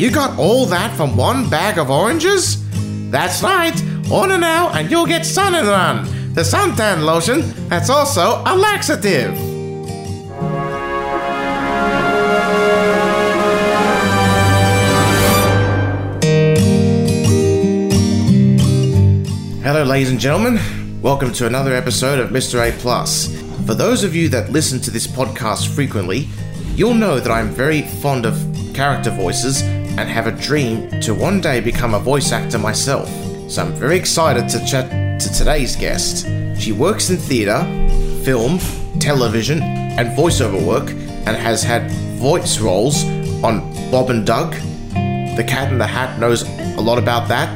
You got all that from one bag of oranges? That's right. Order now and you'll get Sun and Run, the suntan lotion that's also a laxative. Hello, ladies and gentlemen. Welcome to another episode of Mr. A Plus. For those of you that listen to this podcast frequently, you'll know that I'm very fond of character voices and have a dream to one day become a voice actor myself. So I'm very excited to chat to today's guest. She works in theatre, film, television, and voiceover work and has had voice roles on Bob and Doug, The Cat in the Hat knows a lot about that,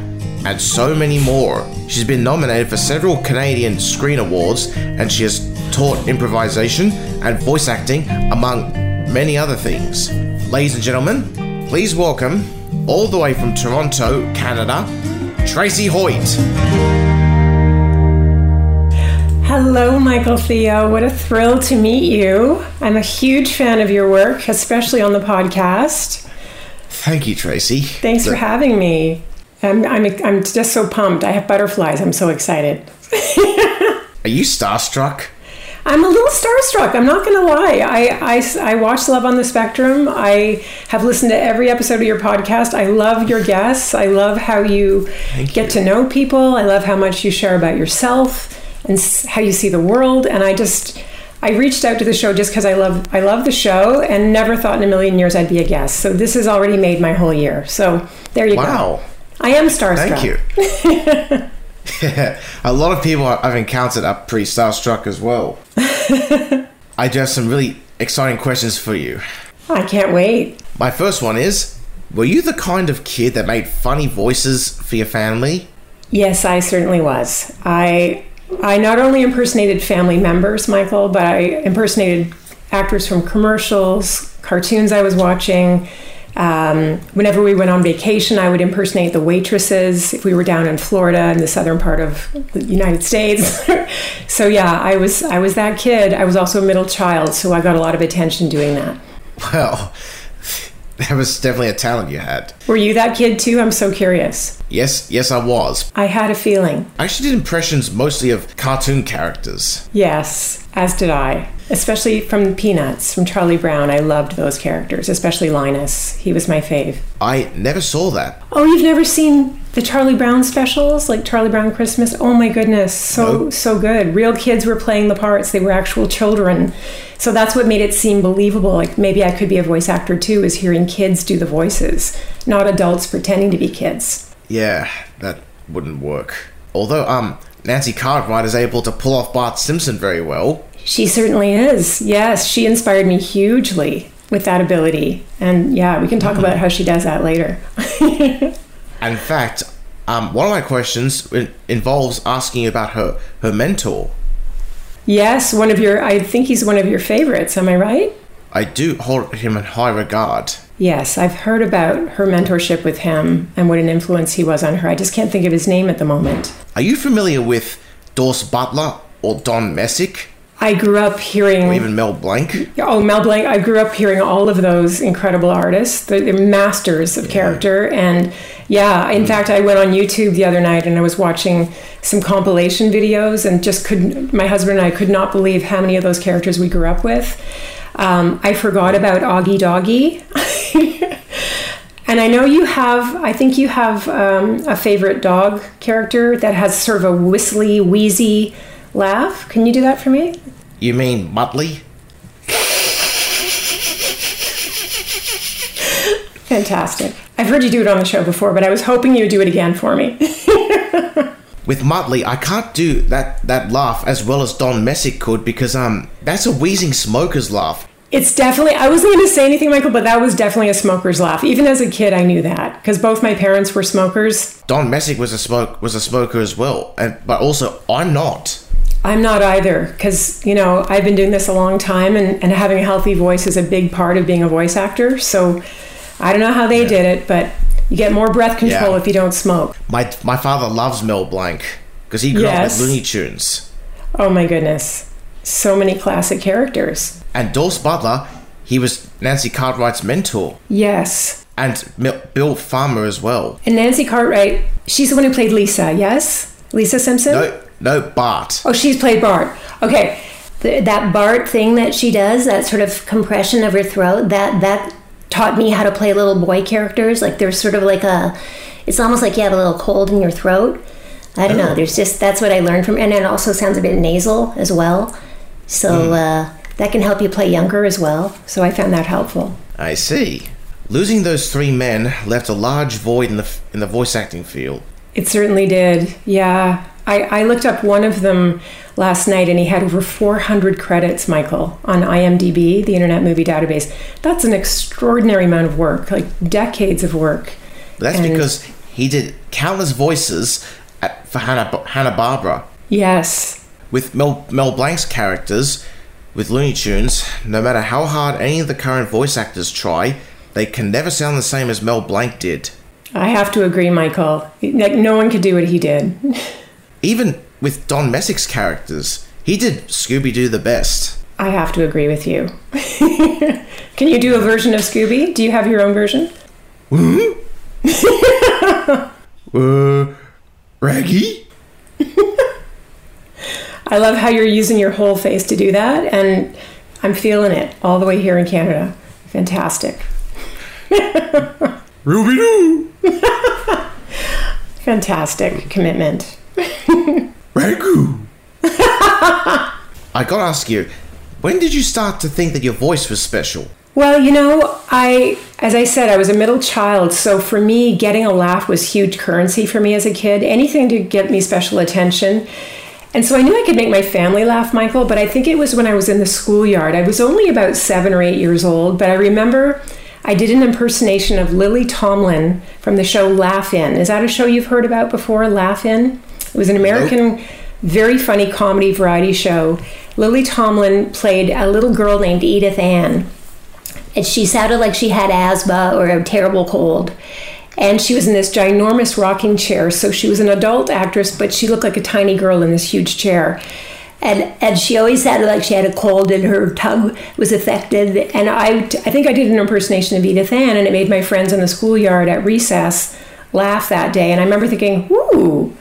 and so many more. She's been nominated for several Canadian Screen Awards and she has taught improvisation and voice acting, among many other things. Ladies and gentlemen, please welcome, all the way from Toronto, Canada, Tracey Hoyt. Hello, Michael Theo. What a thrill to meet you. I'm a huge fan of your work, especially on the podcast. Thank you, Tracey. Thanks for having me. I'm, I'm, I'm just so pumped. I have butterflies. I'm so excited. Are you starstruck? I'm a little starstruck. I'm not going to lie. I, I, I watch Love on the Spectrum. I have listened to every episode of your podcast. I love your guests. I love how you Thank get you. to know people. I love how much you share about yourself and how you see the world. And I just, I reached out to the show just because I love, I love the show and never thought in a million years I'd be a guest. So this has already made my whole year. So there you go. Wow. I am starstruck. Thank you. a lot of people I've encountered are pretty starstruck as well. I do have some really exciting questions for you. I can't wait. My first one is Were you the kind of kid that made funny voices for your family? Yes, I certainly was. I I not only impersonated family members, Michael, but I impersonated actors from commercials, cartoons I was watching. Um, whenever we went on vacation, I would impersonate the waitresses if we were down in Florida in the southern part of the United States. so yeah, I was I was that kid. I was also a middle child, so I got a lot of attention doing that. Well, that was definitely a talent you had. Were you that kid too? I'm so curious. Yes, yes, I was. I had a feeling. I actually did impressions mostly of cartoon characters. Yes, as did I. Especially from Peanuts, from Charlie Brown. I loved those characters, especially Linus. He was my fave. I never saw that. Oh, you've never seen the Charlie Brown specials, like Charlie Brown Christmas? Oh my goodness, so No. so good. Real kids were playing the parts. They were actual children. So that's what made it seem believable. Like maybe I could be a voice actor too, is hearing kids do the voices, not adults pretending to be kids. Yeah, that wouldn't work. Although, um, Nancy Cartwright is able to pull off Bart Simpson very well. She certainly is. Yes, she inspired me hugely with that ability. And yeah, we can talk about how she does that later. In fact, um, one of my questions involves asking about her, her mentor. yes, one of your, I think he's one of your favorites. Am I right? I do hold him in high regard. Yes, I've heard about her mentorship with him and what an influence he was on her. I just can't think of his name at the moment. Are you familiar with Daws Butler or Don Messick I grew up hearing. or even Mel Blanc? Oh, Mel Blanc. I grew up hearing all of those incredible artists. They're, they're masters of character. And yeah, in fact, I went on YouTube the other night and I was watching some compilation videos and just couldn't, my husband and I could not believe how many of those characters we grew up with. Um, I forgot about Augie Doggie. and I know you have, I think you have um, a favorite dog character that has sort of a whistly, wheezy laugh. Can you do that for me? You mean Muttley? Fantastic. I've heard you do it on the show before, but I was hoping you'd do it again for me. With Muttley, I can't do that, that laugh as well as Don Messick could because um that's a wheezing smoker's laugh. It's definitely, I wasn't going to say anything, Michael, but that was definitely a smoker's laugh. Even as a kid, I knew that because both my parents were smokers. Don Messick was a smoke was a smoker as well, and but also I'm not. I'm not either because, you know, I've been doing this a long time and, and having a healthy voice is a big part of being a voice actor. So I don't know how they did it, but you get more breath control Yeah. if you don't smoke. My my father loves Mel Blanc because he grew Yes. up with Looney Tunes. Oh my goodness. So many classic characters. And Daws Butler, he was Nancy Cartwright's mentor. Yes. And Mil- Bill Farmer as well. And Nancy Cartwright, she's the one who played Lisa, yes? Lisa Simpson? No, no, Bart. Oh, she's played Bart. Okay. Th- that Bart thing that she does, that sort of compression of her throat, that that taught me how to play little boy characters. Like there's sort of like a, it's almost like you have a little cold in your throat. I don't know. There's just that's what I learned from, and it also sounds a bit nasal as well. So uh, that can help you play younger as well. So I found that helpful. I see. Losing those three men left a large void in the in the voice acting field. It certainly did. Yeah. I, I looked up one of them last night and he had over 400 credits, Michael, on IMDb, the Internet Movie Database. That's an extraordinary amount of work, like decades of work. That's And- because he did countless voices at, for Hanna Hanna Barbera. Yes. With Mel Mel Blanc's characters, with Looney Tunes, no matter how hard any of the current voice actors try, they can never sound the same as Mel Blanc did. I have to agree, Michael. Like, no one could do what he did. Even with Don Messick's characters, he did Scooby Doo the best. I have to agree with you. Can you do a version of Scooby? Do you have your own version? Uh, Raggy? I love how you're using your whole face to do that, and I'm feeling it all the way here in Canada. Fantastic. Ruby Doo! Fantastic commitment. Ragu! I gotta ask you, when did you start to think that your voice was special? Well, you know, I, as I said, I was a middle child, so for me, getting a laugh was huge currency for me as a kid. Anything to get me special attention. And so I knew I could make my family laugh, Michael, but I think it was when I was in the schoolyard. I was only about seven or eight years old, but I remember I did an impersonation of Lily Tomlin from the show Laugh In. Is that a show you've heard about before, Laugh In? It was an American, very funny comedy variety show. Lily Tomlin played a little girl named Edith Ann And she sounded like she had asthma or a terrible cold. and she was in this ginormous rocking chair. So she was an adult actress, but she looked like a tiny girl in this huge chair. And, and she always sounded like she had a cold and her tongue was affected. And I, I think I did an impersonation of Edith Ann, and it made my friends in the schoolyard at recess laugh that day. And I remember thinking, ooh,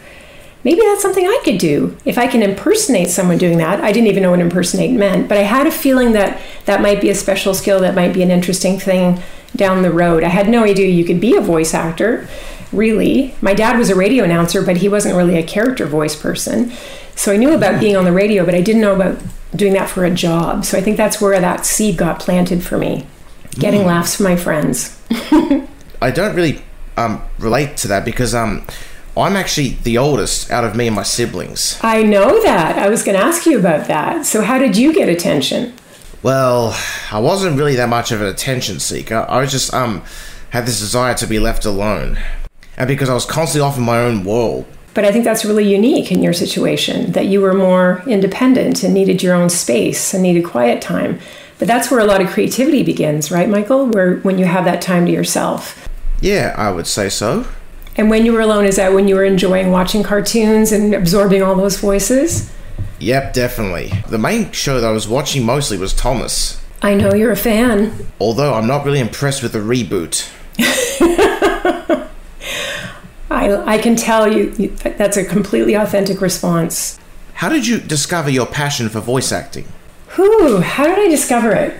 maybe that's something I could do. If I can impersonate someone doing that, I didn't even know what impersonate meant, but I had a feeling that that might be a special skill, that might be an interesting thing down the road. I had no idea you could be a voice actor, really. My dad was a radio announcer, but he wasn't really a character voice person. So I knew about being on the radio, but I didn't know about doing that for a job. So I think that's where that seed got planted for me, getting laughs from my friends. I don't really um, relate to that because um, I'm actually the oldest out of me and my siblings. I know that. I was going to ask you about that. So how did you get attention? Well, I wasn't really that much of an attention seeker. I was just um had this desire to be left alone, and because I was constantly off in my own world. But I think that's really unique in your situation that you were more independent and needed your own space and needed quiet time. But that's where a lot of creativity begins, right, Michael? Where when you have that time to yourself. Yeah, I would say so. And when you were alone, is that when you were enjoying watching cartoons and absorbing all those voices? Yep, definitely. The main show that I was watching mostly was Thomas. I know you're a fan. Although I'm not really impressed with the reboot. I, I can tell you you- that's a completely authentic response. How did you discover your passion for voice acting? Whew, how did I discover it?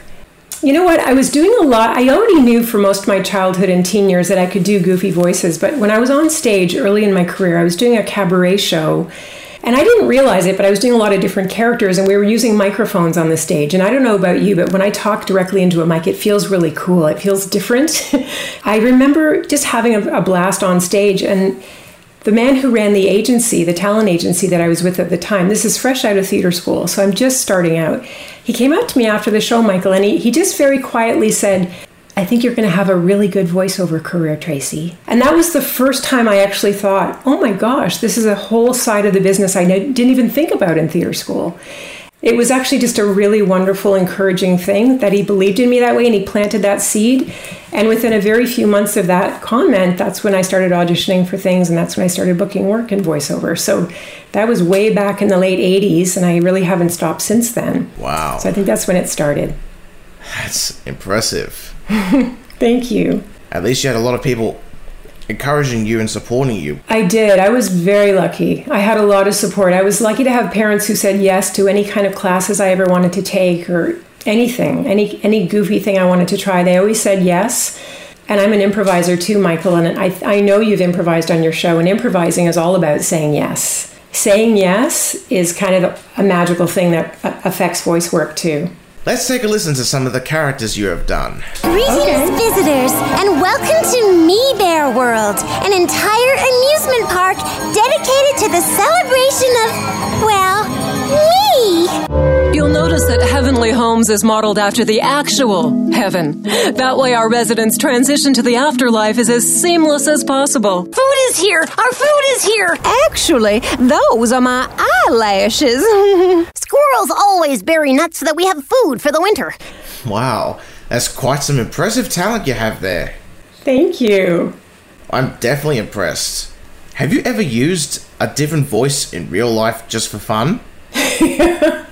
You know what? I was doing a lot. I already knew for most of my childhood and teen years that I could do goofy voices, but when I was on stage early in my career, I was doing a cabaret show. And I didn't realize it, but I was doing a lot of different characters, and we were using microphones on the stage. And I don't know about you, but when I talk directly into a mic, it feels really cool. It feels different. I remember just having a, a blast on stage, and the man who ran the agency, the talent agency that I was with at the time, this is fresh out of theater school, so I'm just starting out. He came up to me after the show, Michael, and he, he just very quietly said, I think you're going to have a really good voiceover career, Tracey. And that was the first time I actually thought, oh my gosh, this is a whole side of the business I didn't even think about in theater school. It was actually just a really wonderful, encouraging thing that he believed in me that way and he planted that seed. And within a very few months of that comment, that's when I started auditioning for things and that's when I started booking work in voiceover. So that was way back in the late 80s and I really haven't stopped since then. Wow, So I think that's when it started. that's impressive. Thank you. at least you had a lot of people encouraging you and supporting you. I did. I was very lucky. I had a lot of support. I was lucky to have parents who said yes to any kind of classes I ever wanted to take or anything, any any goofy thing I wanted to try. They always said yes. And I'm an improviser too, Michael, and I, I know you've improvised on your show, and improvising is all about saying yes. Saying yes is kind of a magical thing that affects voice work too. Let's take a listen to some of the characters you have done. Greetings, okay. visitors, and welcome to Me Bear World, an entire amusement park dedicated to the celebration of, well, me. You'll notice that Heavenly Homes is modeled after the actual heaven. That way, our residents' transition to the afterlife is as seamless as possible. Food is here! Our food is here! Actually, those are my eyelashes. Squirrels always bury nuts so that we have food for the winter. Wow, that's quite some impressive talent you have there. Thank you. I'm definitely impressed. Have you ever used a different voice in real life just for fun?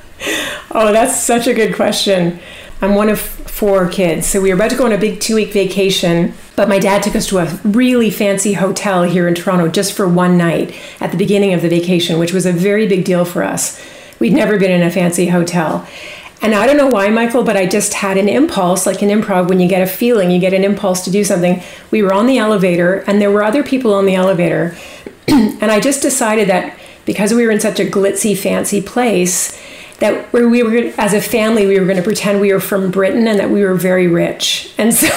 Oh, that's such a good question. I'm one of four kids. So we were about to go on a big two week vacation, but my dad took us to a really fancy hotel here in Toronto just for one night at the beginning of the vacation, which was a very big deal for us. We'd never been in a fancy hotel. And I don't know why, Michael, but I just had an impulse, like an improv, when you get a feeling, you get an impulse to do something. We were on the elevator, and there were other people on the elevator. and I just decided that because we were in such a glitzy, fancy place, that we were as a family we were going to pretend we were from Britain and that we were very rich. And so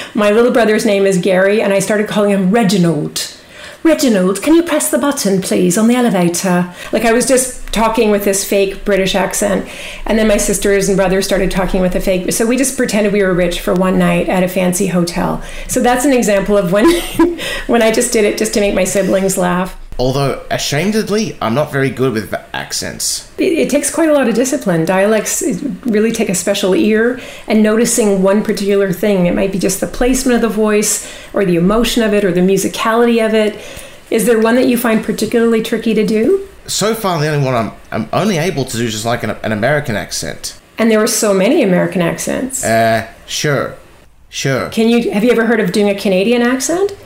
my little brother's name is Gary and I started calling him Reginald. Reginald, can you press the button please on the elevator? Like I was just talking with this fake British accent and then my sisters and brothers started talking with a fake so we just pretended we were rich for one night at a fancy hotel. So that's an example of when when I just did it just to make my siblings laugh. Although, ashamedly, I'm not very good with accents. It, it, takes quite a lot of discipline. Dialects really take a special ear and noticing one particular thing. It might be just the placement of the voice, or the emotion of it, or the musicality of it. Is there one that you find particularly tricky to do? So far, the only one I'm, I'm only able to do is just like an, an American accent. And there are so many American accents. Uh, sure. Sure. Can you have you ever heard of doing a Canadian accent?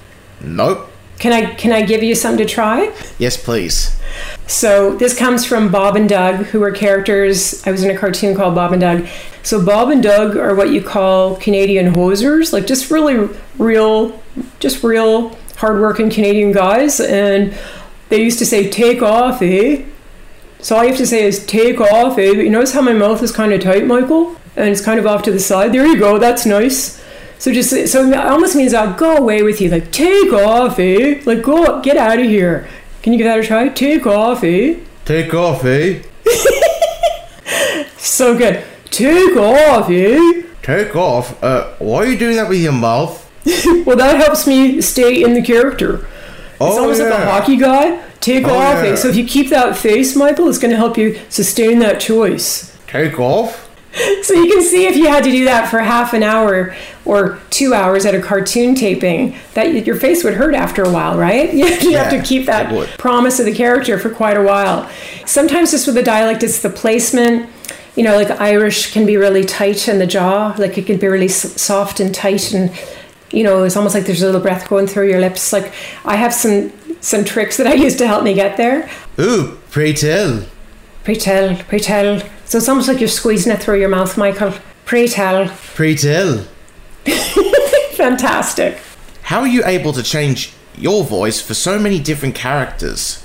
Nope. Can I can I give you something to try? Yes, please. So this comes from Bob and Doug, who are characters. I was in a cartoon called Bob and Doug. So Bob and Doug are what you call Canadian hosers, like just really real, just real hardworking Canadian guys. And they used to say "take off, eh." So all you have to say is "take off, eh." But you notice how my mouth is kind of tight, Michael, and it's kind of off to the side. There you go. That's nice. So just so it almost means I'll go away with you. Like take off, eh? Like go get out of here. Can you give that a try? Take off, eh? Take off, eh? so good. Take off, eh? Take off. Uh, why are you doing that with your mouth? well, that helps me stay in the character. Oh, it's almost yeah. like a hockey guy. Take oh, off, yeah. So if you keep that face, Michael, it's going to help you sustain that choice. Take off so you can see if you had to do that for half an hour or two hours at a cartoon taping, that your face would hurt after a while, right? You, you yeah, have to keep that promise of the character for quite a while. Sometimes just with the dialect, it's the placement. You know, like Irish can be really tight in the jaw, like it can be really soft and tight, and you know, it's almost like there's a little breath going through your lips. Like I have some some tricks that I use to help me get there. Ooh, pray tell. Pray tell, pray tell. So it's almost like you're squeezing it through your mouth, Michael. Pray tell. Pray tell. Fantastic. How are you able to change your voice for so many different characters?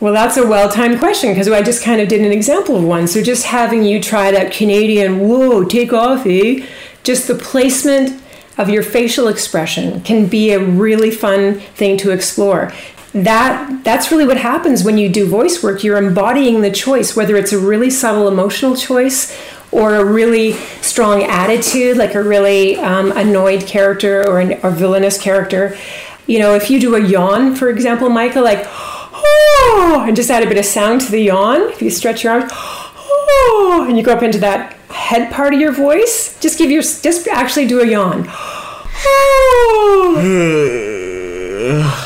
Well, that's a well timed question because I just kind of did an example of one. So just having you try that Canadian, whoa, take off, eh? Just the placement of your facial expression can be a really fun thing to explore. That that's really what happens when you do voice work. You're embodying the choice whether it's a really subtle emotional choice or a really strong attitude like a really um, annoyed character or a villainous character. You know if you do a yawn for example michael like oh and just add a bit of sound to the yawn if you stretch your arms oh and you go up into that head part of your voice just give your just actually do a yawn oh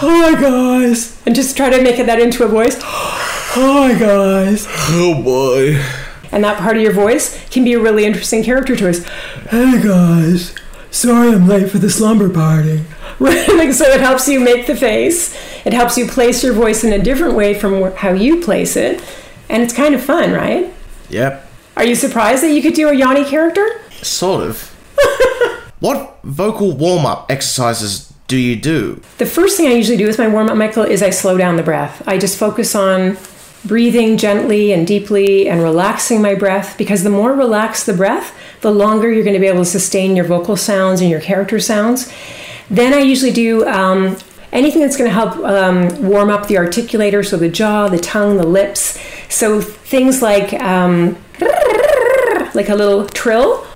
hi guys, and just try to make that into a voice. Oh hi guys. Oh boy. And that part of your voice can be a really interesting character choice. Hey guys. sorry I'm late for the slumber party. Right? like, so it helps you make the face. It helps you place your voice in a different way from how you place it. And it's kind of fun, right? Yep. Are you surprised that you could do a Yanni character? Sort of. what vocal warm up exercises do you do? The first thing I usually do with my warm up, Michael, is I slow down the breath. I just focus on breathing gently and deeply and relaxing my breath because the more relaxed the breath, the longer you're going to be able to sustain your vocal sounds and your character sounds. Then I usually do um, anything that's going to help um, warm up the articulator, so the jaw, the tongue, the lips. So things like um, like a little trill.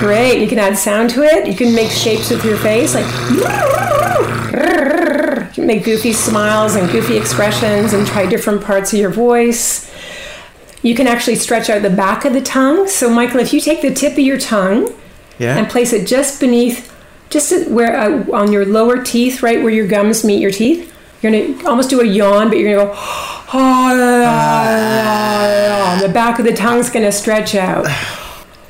Great. You can add sound to it. You can make shapes with your face, like you can make goofy smiles and goofy expressions and try different parts of your voice. You can actually stretch out the back of the tongue. So, Michael, if you take the tip of your tongue Yeah. and place it just beneath, just where uh, on your lower teeth, right where your gums meet your teeth, you're gonna almost do a yawn, but you're gonna go. and the back of the tongue's gonna stretch out.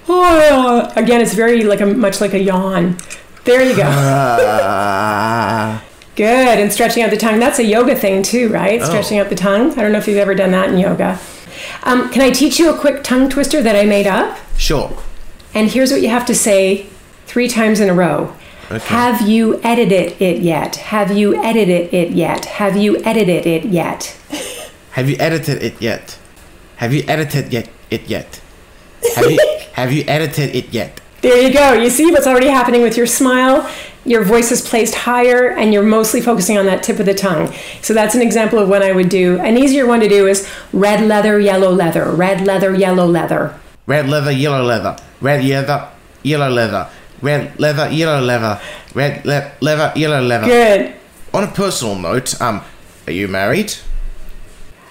Again, it's very like a much like a yawn. There you go. Good. And stretching out the tongue. That's a yoga thing too, right? Stretching out the tongue. I don't know if you've ever done that in yoga. Um, can I teach you a quick tongue twister that I made up? sure. And here's what you have to say three times in a row. Have you edited it yet? Have you edited it yet? Have you edited it yet? Have you edited it yet? Have you edited yet it yet? Have you have you edited it yet? There you go. You see what's already happening with your smile? Your voice is placed higher and you're mostly focusing on that tip of the tongue. So that's an example of what I would do. An easier one to do is red leather, yellow leather, red leather, yellow leather. Red leather, yellow leather. Red leather, yellow leather. Red leather, yellow leather. Red le- leather, yellow leather. Good. On a personal note, um, are you married?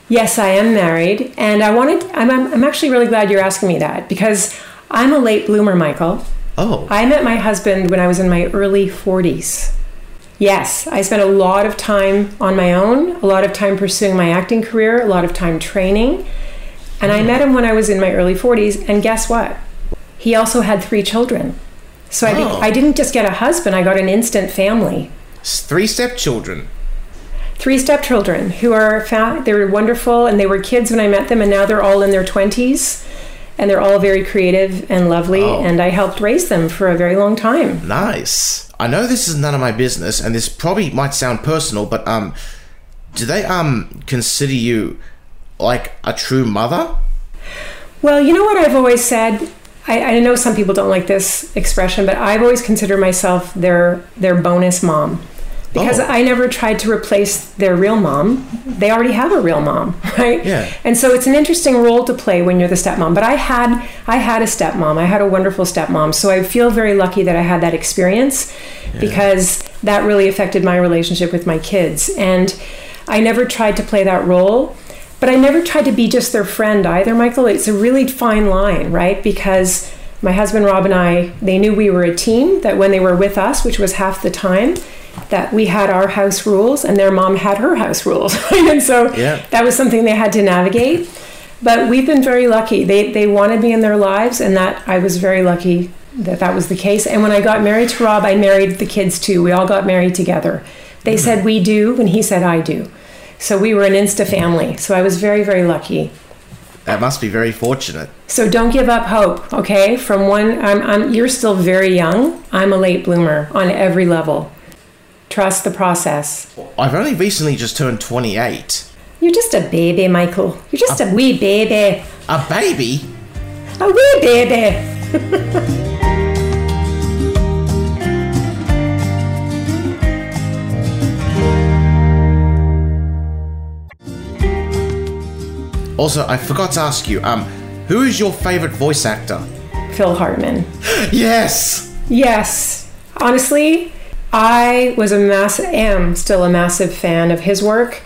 Yes, I am married, and I wanted. I'm, I'm, I'm actually really glad you're asking me that because I'm a late bloomer, Michael. Oh, I met my husband when I was in my early 40s. Yes, I spent a lot of time on my own, a lot of time pursuing my acting career, a lot of time training. And I met him when I was in my early 40s, and guess what? He also had three children. So I, Oh. I didn't just get a husband, I got an instant family. three stepchildren. Three stepchildren who are fa- they were wonderful and they were kids when I met them and now they're all in their 20s and they're all very creative and lovely Oh. and I helped raise them for a very long time. Nice. I know this is none of my business, and this probably might sound personal, but um, do they um consider you like a true mother? Well, you know what I've always said. I, I know some people don't like this expression, but I've always considered myself their their bonus mom because Oh. I never tried to replace their real mom. They already have a real mom, right? Yeah. And so it's an interesting role to play when you're the stepmom. But I had I had a stepmom. I had a wonderful stepmom. So I feel very lucky that I had that experience because that really affected my relationship with my kids. And I never tried to play that role. But I never tried to be just their friend either, Michael. It's a really fine line, right? Because my husband Rob and I, they knew we were a team, that when they were with us, which was half the time, that we had our house rules and their mom had her house rules. And so Yeah. that was something they had to navigate. But we've been very lucky. They, they wanted me in their lives, and that I was very lucky that that was the case. And when I got married to Rob, I married the kids too. We all got married together. They hmm. said we do, and he said I do. So we were an insta family. So I was very, very lucky. That must be very fortunate. So don't give up hope, okay? From one, I'm, I'm, you're still very young. I'm a late bloomer on every level. Trust the process. I've only recently just turned 28. You're just a baby, Michael. You're just a wee baby. A baby? A wee baby. Also, I forgot to ask you, um, who is your favorite voice actor? Phil Hartman. Yes! Yes. Honestly, I was a mass am still a massive fan of his work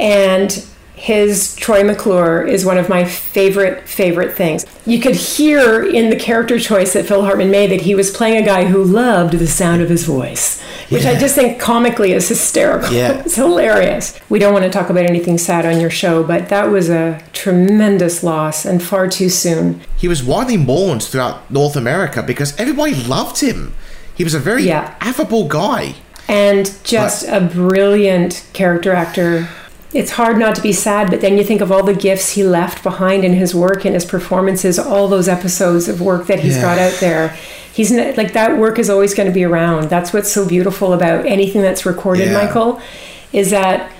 and his Troy McClure is one of my favorite, favorite things. You could hear in the character choice that Phil Hartman made that he was playing a guy who loved the sound of his voice, which I just think comically is hysterical. Yeah. it's hilarious. We don't want to talk about anything sad on your show, but that was a tremendous loss and far too soon. He was widely mourned throughout North America because everybody loved him. He was a very Yeah. affable guy. and just a brilliant character actor. It's hard not to be sad, but then you think of all the gifts he left behind in his work and his performances, all those episodes of work that he's Yeah. got out there. He's n- like that work is always going to be around. That's what's so beautiful about anything that's recorded, Yeah. Michael, is that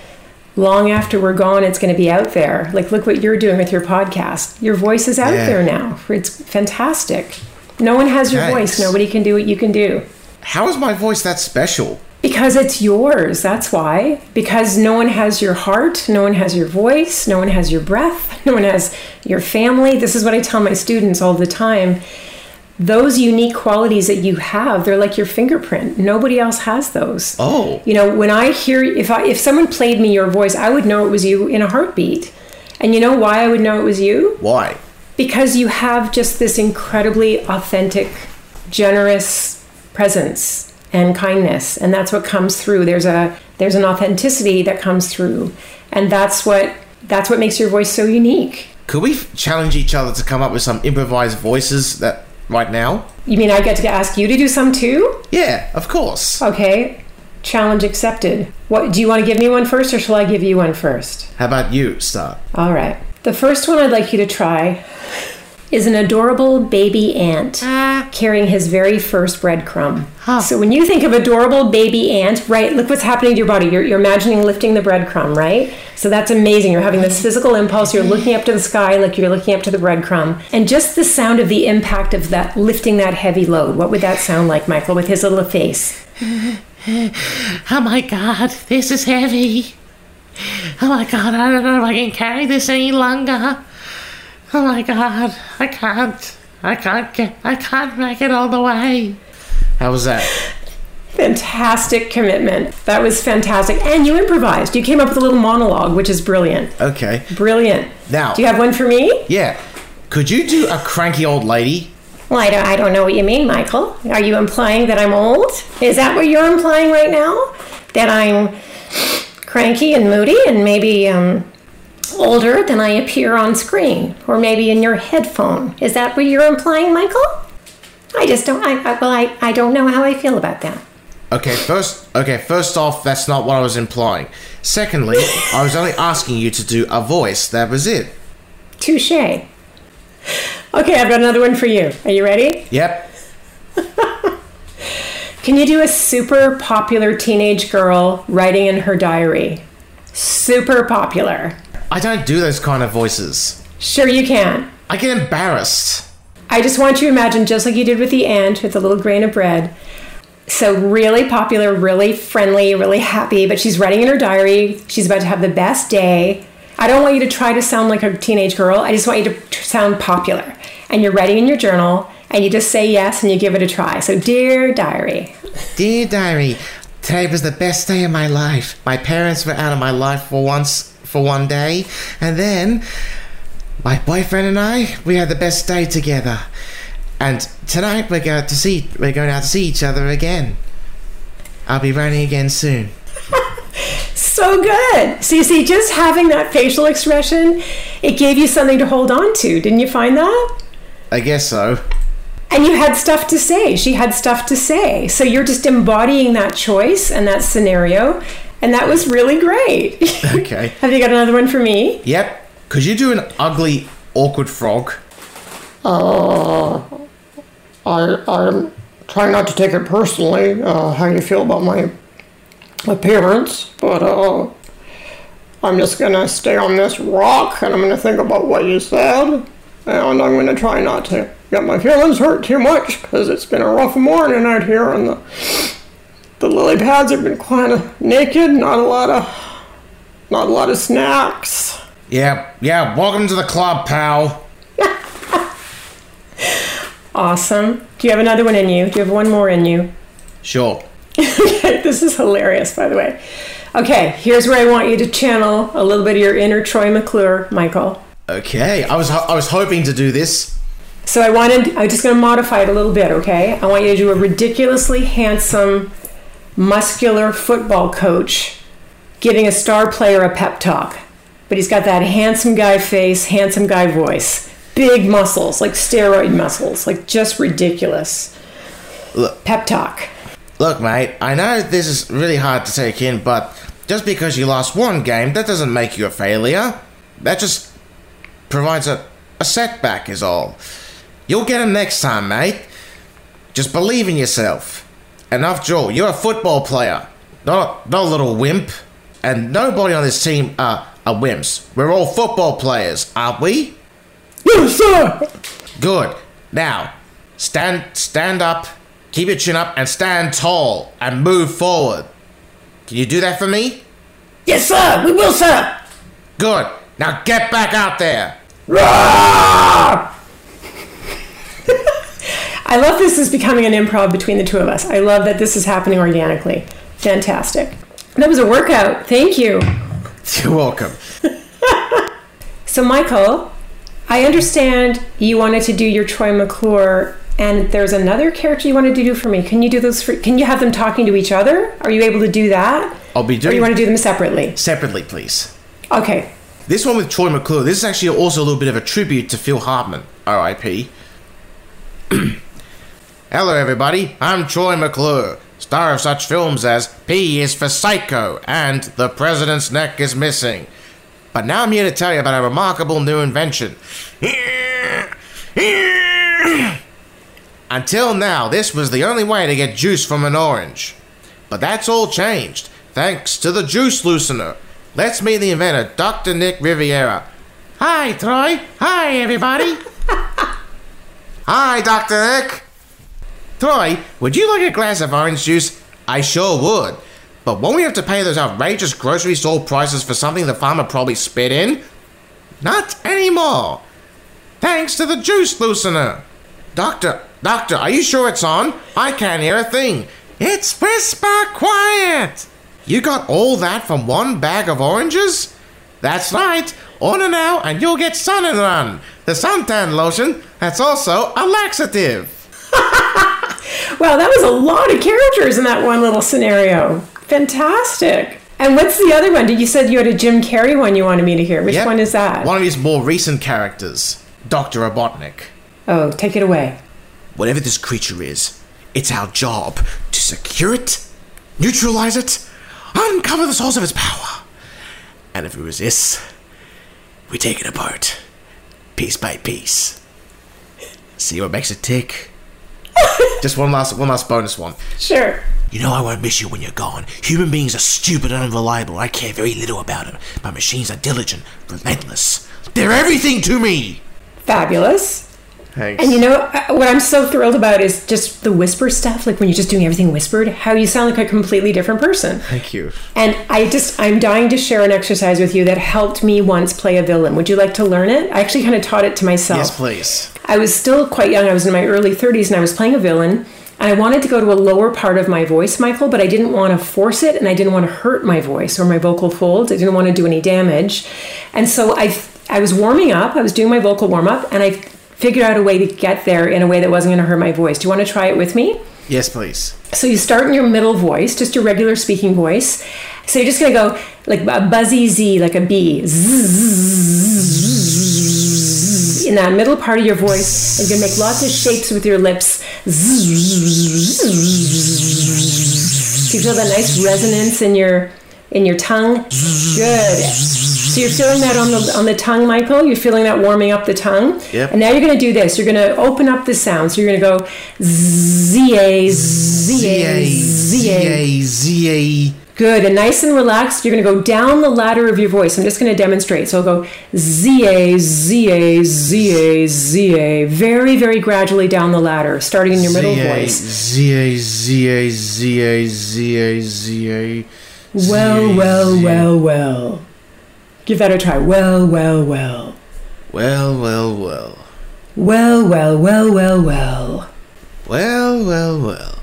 long after we're gone, it's going to be out there. Like, look what you're doing with your podcast. Your voice is out Yeah. there now. It's fantastic. No one has your Thanks. voice. Nobody can do what you can do. How is my voice that special? Because it's yours, that's why. Because no one has your heart, no one has your voice, no one has your breath, no one has your family. This is what I tell my students all the time. Those unique qualities that you have, they're like your fingerprint. Nobody else has those. Oh. You know, when I hear if I if someone played me your voice, I would know it was you in a heartbeat. And you know why I would know it was you? Why? because you have just this incredibly authentic generous presence and kindness. And that's what comes through. There's a there's an authenticity that comes through. And that's what that's what makes your voice so unique. Could we challenge each other to come up with some improvised voices that right now? you mean i get to ask you to do some too? Yeah, of course. okay. Challenge accepted. What do you want to give me one first or shall i give you one first? How about you start? all right. The first one i'd like you to try is an adorable baby ant carrying his very first breadcrumb. So when you think of adorable baby ant, right, look what's happening to your body. You're, you're imagining lifting the breadcrumb, right? So that's amazing. You're having this physical impulse. You're looking up to the sky like you're looking up to the breadcrumb. And just the sound of the impact of that lifting that heavy load. What would that sound like, Michael, with his little face? Oh my god, this is heavy. Oh my god, I don't know if I can carry this any longer. Oh my god, I can't. I can't get. I can't make it all the way. How was that? Fantastic commitment. That was fantastic. And you improvised. You came up with a little monologue, which is brilliant. Okay. Brilliant. Now- do you have one for me? Yeah. Could you do a cranky old lady? Well, I don't, I don't know what you mean, Michael. Are you implying that I'm old? Is that what you're implying right now? That I'm cranky and moody and maybe um, older than I appear on screen? Or maybe in your headphone? Is that what you're implying, Michael? I just don't, I, I, well, I, I don't know how I feel about that. Okay, first okay, first off, that's not what I was implying. Secondly, I was only asking you to do a voice. That was it. Touche. Okay, I've got another one for you. Are you ready? Yep. Can you do a super popular teenage girl writing in her diary? Super popular. I don't do those kind of voices. Sure, you can. I get embarrassed. I just want you to imagine, just like you did with the ant with the little grain of bread. So, really popular, really friendly, really happy, but she's writing in her diary. She's about to have the best day. I don't want you to try to sound like a teenage girl. I just want you to sound popular. And you're writing in your journal, and you just say yes and you give it a try. So, dear diary, Dear diary, today was the best day of my life. My parents were out of my life for once for one day, and then my boyfriend and I we had the best day together. And tonight we're going to see we're going out to see each other again. I'll be running again soon. so good. So, you see, just having that facial expression, it gave you something to hold on to. Didn't you find that? I guess so. And you had stuff to say. She had stuff to say. So you're just embodying that choice and that scenario. And that was really great. Okay. Have you got another one for me? Yep. Could you do an ugly, awkward frog? I, I'm trying not to take it personally, uh, how you feel about my appearance, but uh, I'm just gonna stay on this rock and I'm gonna think about what you said, and I'm gonna try not to get my feelings hurt too much because it's been a rough morning out here and the the lily pads have been kind of naked, not a lot of not a lot of snacks. Yeah, yeah. Welcome to the club, pal. Awesome. Do you have another one in you? Do you have one more in you? Sure. this is hilarious, by the way. Okay, here's where I want you to channel a little bit of your inner Troy McClure, Michael. Okay, I was ho- I was hoping to do this. So I wanted, I'm just going to modify it a little bit, okay? I want you to do a ridiculously handsome, muscular football coach giving a star player a pep talk. But he's got that handsome guy face, handsome guy voice, big muscles, like steroid muscles, like just ridiculous. Look. Pep talk. Look, mate, I know this is really hard to take in, but just because you lost one game, that doesn't make you a failure. That just provides a, a setback, is all. You'll get 'em next time, mate. Just believe in yourself. After all, you're a football player, not, not a little wimp. And nobody on this team are, are wimps. We're all football players, aren't we? Yes, sir. Good. Now, stand stand up, keep your chin up, and stand tall and move forward. Can you do that for me? Yes, sir. We will, sir. Good. Now get back out there. I love this is becoming an improv between the two of us. I love that this is happening organically. Fantastic. That was a workout. Thank you. You're welcome. So, Michael, I understand you wanted to do your Troy McClure, and there's another character you wanted to do for me. Can you do those? For, can you have them talking to each other? Are you able to do that? I'll be doing. Or you want to do them separately? separately, please. Okay. This one with Troy McClure, this is actually also a little bit of a tribute to Phil Hartman, RIP. Hello, everybody. I'm Troy McClure, star of such films as P is for Psycho and The President's Neck is Missing. But now I'm here to tell you about a remarkable new invention. Until now, this was the only way to get juice from an orange. But that's all changed, thanks to the juice loosener. Let's meet the inventor, Dr. Nick Riviera. Hi, Troy. Hi, everybody. Hi, Dr. Nick. Troy, would you like a glass of orange juice? I sure would. But won't we have to pay those outrageous grocery store prices for something the farmer probably spit in? Not anymore. Thanks to the juice loosener. Doctor, doctor, are you sure it's on? I can't hear a thing. It's whisper quiet. You got all that from one bag of oranges? That's right. Order now and you'll get Sun and Run, the suntan lotion that's also a laxative. Wow, that was a lot of characters in that one little scenario. Fantastic. And what's the other one? Did you said you had a Jim Carrey one you wanted me to hear? Which Yep. one is that? One of his more recent characters, Dr. Robotnik. Oh, take it away. Whatever this creature is, it's our job to secure it, neutralize it, uncover the source of its power. And if it resists, we take it apart, piece by piece. See what makes it tick? Just one last, one last bonus one. Sure. You know I won't miss you when you're gone. Human beings are stupid and unreliable. I care very little about them. But machines are diligent, relentless. They're everything to me. Fabulous. Thanks. And you know uh, what I'm so thrilled about is just the whisper stuff, like when you're just doing everything whispered, how you sound like a completely different person. Thank you. And I just, I'm dying to share an exercise with you that helped me once play a villain. Would you like to learn it? I actually kind of taught it to myself. Yes, please. I was still quite young. I was in my early 30s and I was playing a villain. And I wanted to go to a lower part of my voice, Michael, but I didn't want to force it and I didn't want to hurt my voice or my vocal folds. I didn't want to do any damage. And so I, I was warming up, I was doing my vocal warm up, and I figured out a way to get there in a way that wasn't going to hurt my voice. Do you want to try it with me? Yes, please. So you start in your middle voice, just your regular speaking voice. So you're just gonna go like a buzzy Z, like a B. In that middle part of your voice, and you're gonna make lots of shapes with your lips. So you feel that nice resonance in your in your tongue. Good. So you're feeling that on the on the tongue, Michael. You're feeling that warming up the tongue. Yep. And now you're going to do this. You're going to open up the sound. So you're going to go Z A Z A Z A. Z-A. Good. And nice and relaxed. You're going to go down the ladder of your voice. I'm just going to demonstrate. So I'll go Z A Z A Z A Z A. Very very gradually down the ladder, starting in your middle voice. Z-A, Z-A, Z-A, Z-A, Z-A. Well, well, well, well. Give that a try. Well, well, well. Well, well, well. Well, well, well, well, well. Well, well, well.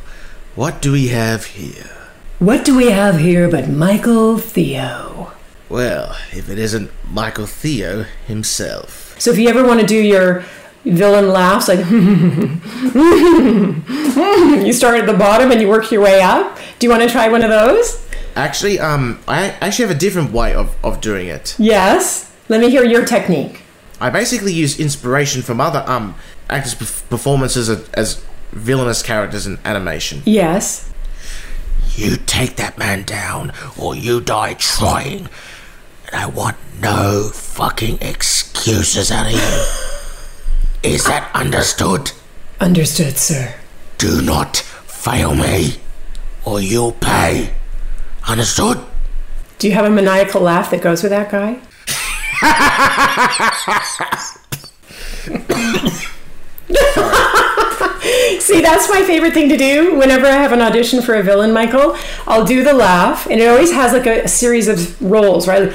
What do we have here? What do we have here but Michael Theo? Well, if it isn't Michael Theo himself. So if you ever want to do your villain laughs, like you start at the bottom and you work your way up. Do you want to try one of those? Actually, um, I actually have a different way of, of doing it. Yes. Let me hear your technique. I basically use inspiration from other um actors' perf- performances as, as villainous characters in animation. Yes. You take that man down, or you die trying. And I want no fucking excuses out of you. Is that understood? Understood, sir. Do not fail me, or you'll pay. Understood? Do you have a maniacal laugh that goes with that guy? See, that's my favorite thing to do whenever I have an audition for a villain, Michael. I'll do the laugh, and it always has like a, a series of rolls, right?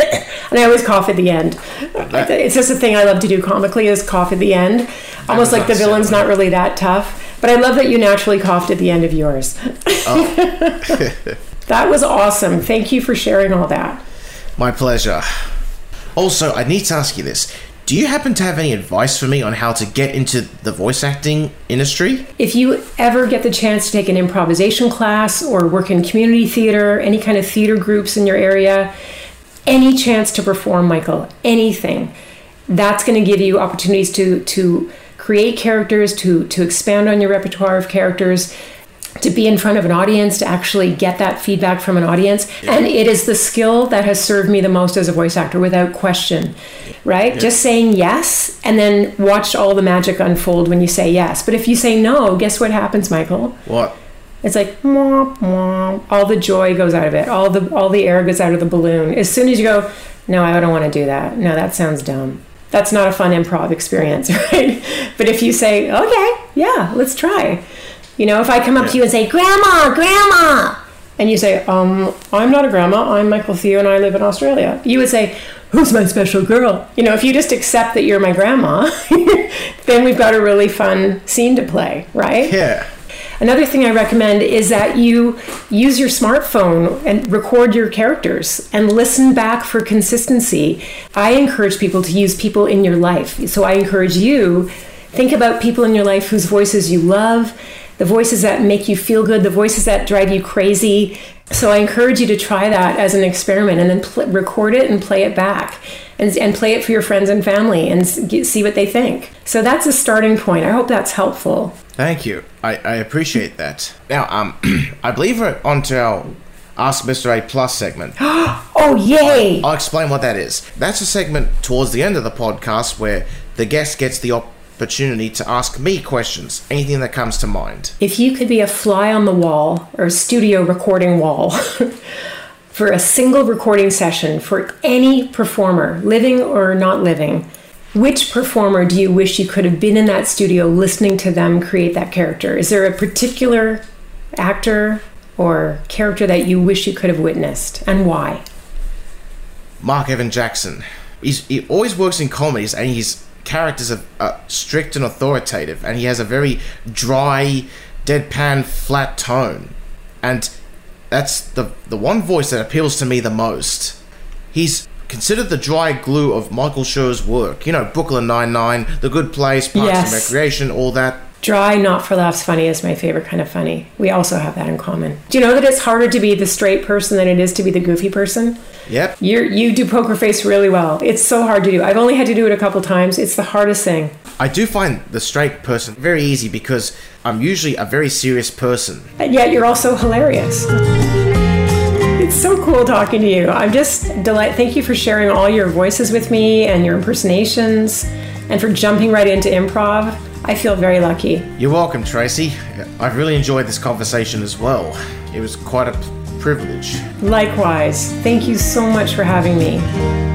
and I always cough at the end. It's just a thing I love to do comically is cough at the end. Almost like the villain's not really that tough. But I love that you naturally coughed at the end of yours. Oh. that was awesome. Thank you for sharing all that. My pleasure. Also, I need to ask you this. Do you happen to have any advice for me on how to get into the voice acting industry? If you ever get the chance to take an improvisation class or work in community theater, any kind of theater groups in your area, any chance to perform, Michael, anything, that's going to give you opportunities to to create characters, to to expand on your repertoire of characters, to be in front of an audience, to actually get that feedback from an audience. And it is the skill that has served me the most as a voice actor without question. Right? Just saying yes and then watch all the magic unfold when you say yes. But if you say no, guess what happens, Michael? What? It's like mwah, mwah. all the joy goes out of it. All the all the air goes out of the balloon. As soon as you go, no, I don't want to do that. No, that sounds dumb. That's not a fun improv experience, right? But if you say, okay, yeah, let's try. You know, if I come up to you and say, Grandma, Grandma, and you say, um, I'm not a grandma, I'm Michael Theo and I live in Australia, you would say, Who's my special girl? You know, if you just accept that you're my grandma, then we've got a really fun scene to play, right? Yeah. Another thing I recommend is that you use your smartphone and record your characters and listen back for consistency. I encourage people to use people in your life. So I encourage you think about people in your life whose voices you love, the voices that make you feel good, the voices that drive you crazy. So I encourage you to try that as an experiment and then pl- record it and play it back and, and play it for your friends and family and see what they think. So that's a starting point. I hope that's helpful. Thank you. I, I appreciate that. Now, um, I believe we're onto our Ask Mr. A Plus segment. Oh, yay! I'll explain what that is. That's a segment towards the end of the podcast where the guest gets the opportunity to ask me questions, anything that comes to mind. If you could be a fly on the wall or a studio recording wall for a single recording session for any performer, living or not living, which performer do you wish you could have been in that studio listening to them create that character? Is there a particular actor or character that you wish you could have witnessed and why? Marc Evan Jackson. He's, he always works in comedies and his characters are, are strict and authoritative and he has a very dry, deadpan, flat tone. And that's the, the one voice that appeals to me the most. He's considered the dry glue of Michael Schur's work. You know, Brooklyn Nine-Nine, The Good Place, Parks Yes. and Recreation, all that. Dry, not for laughs funny is my favorite kind of funny. We also have that in common. Do you know that it's harder to be the straight person than it is to be the goofy person? Yep. You you do poker face really well. It's so hard to do. I've only had to do it a couple times. It's the hardest thing. I do find the straight person very easy because I'm usually a very serious person. And yet you're also hilarious. It's so cool talking to you. I'm just delight. Thank you for sharing all your voices with me and your impersonations, and for jumping right into improv. I feel very lucky. You're welcome, Tracey. I've really enjoyed this conversation as well. It was quite a privilege. Likewise. Thank you so much for having me.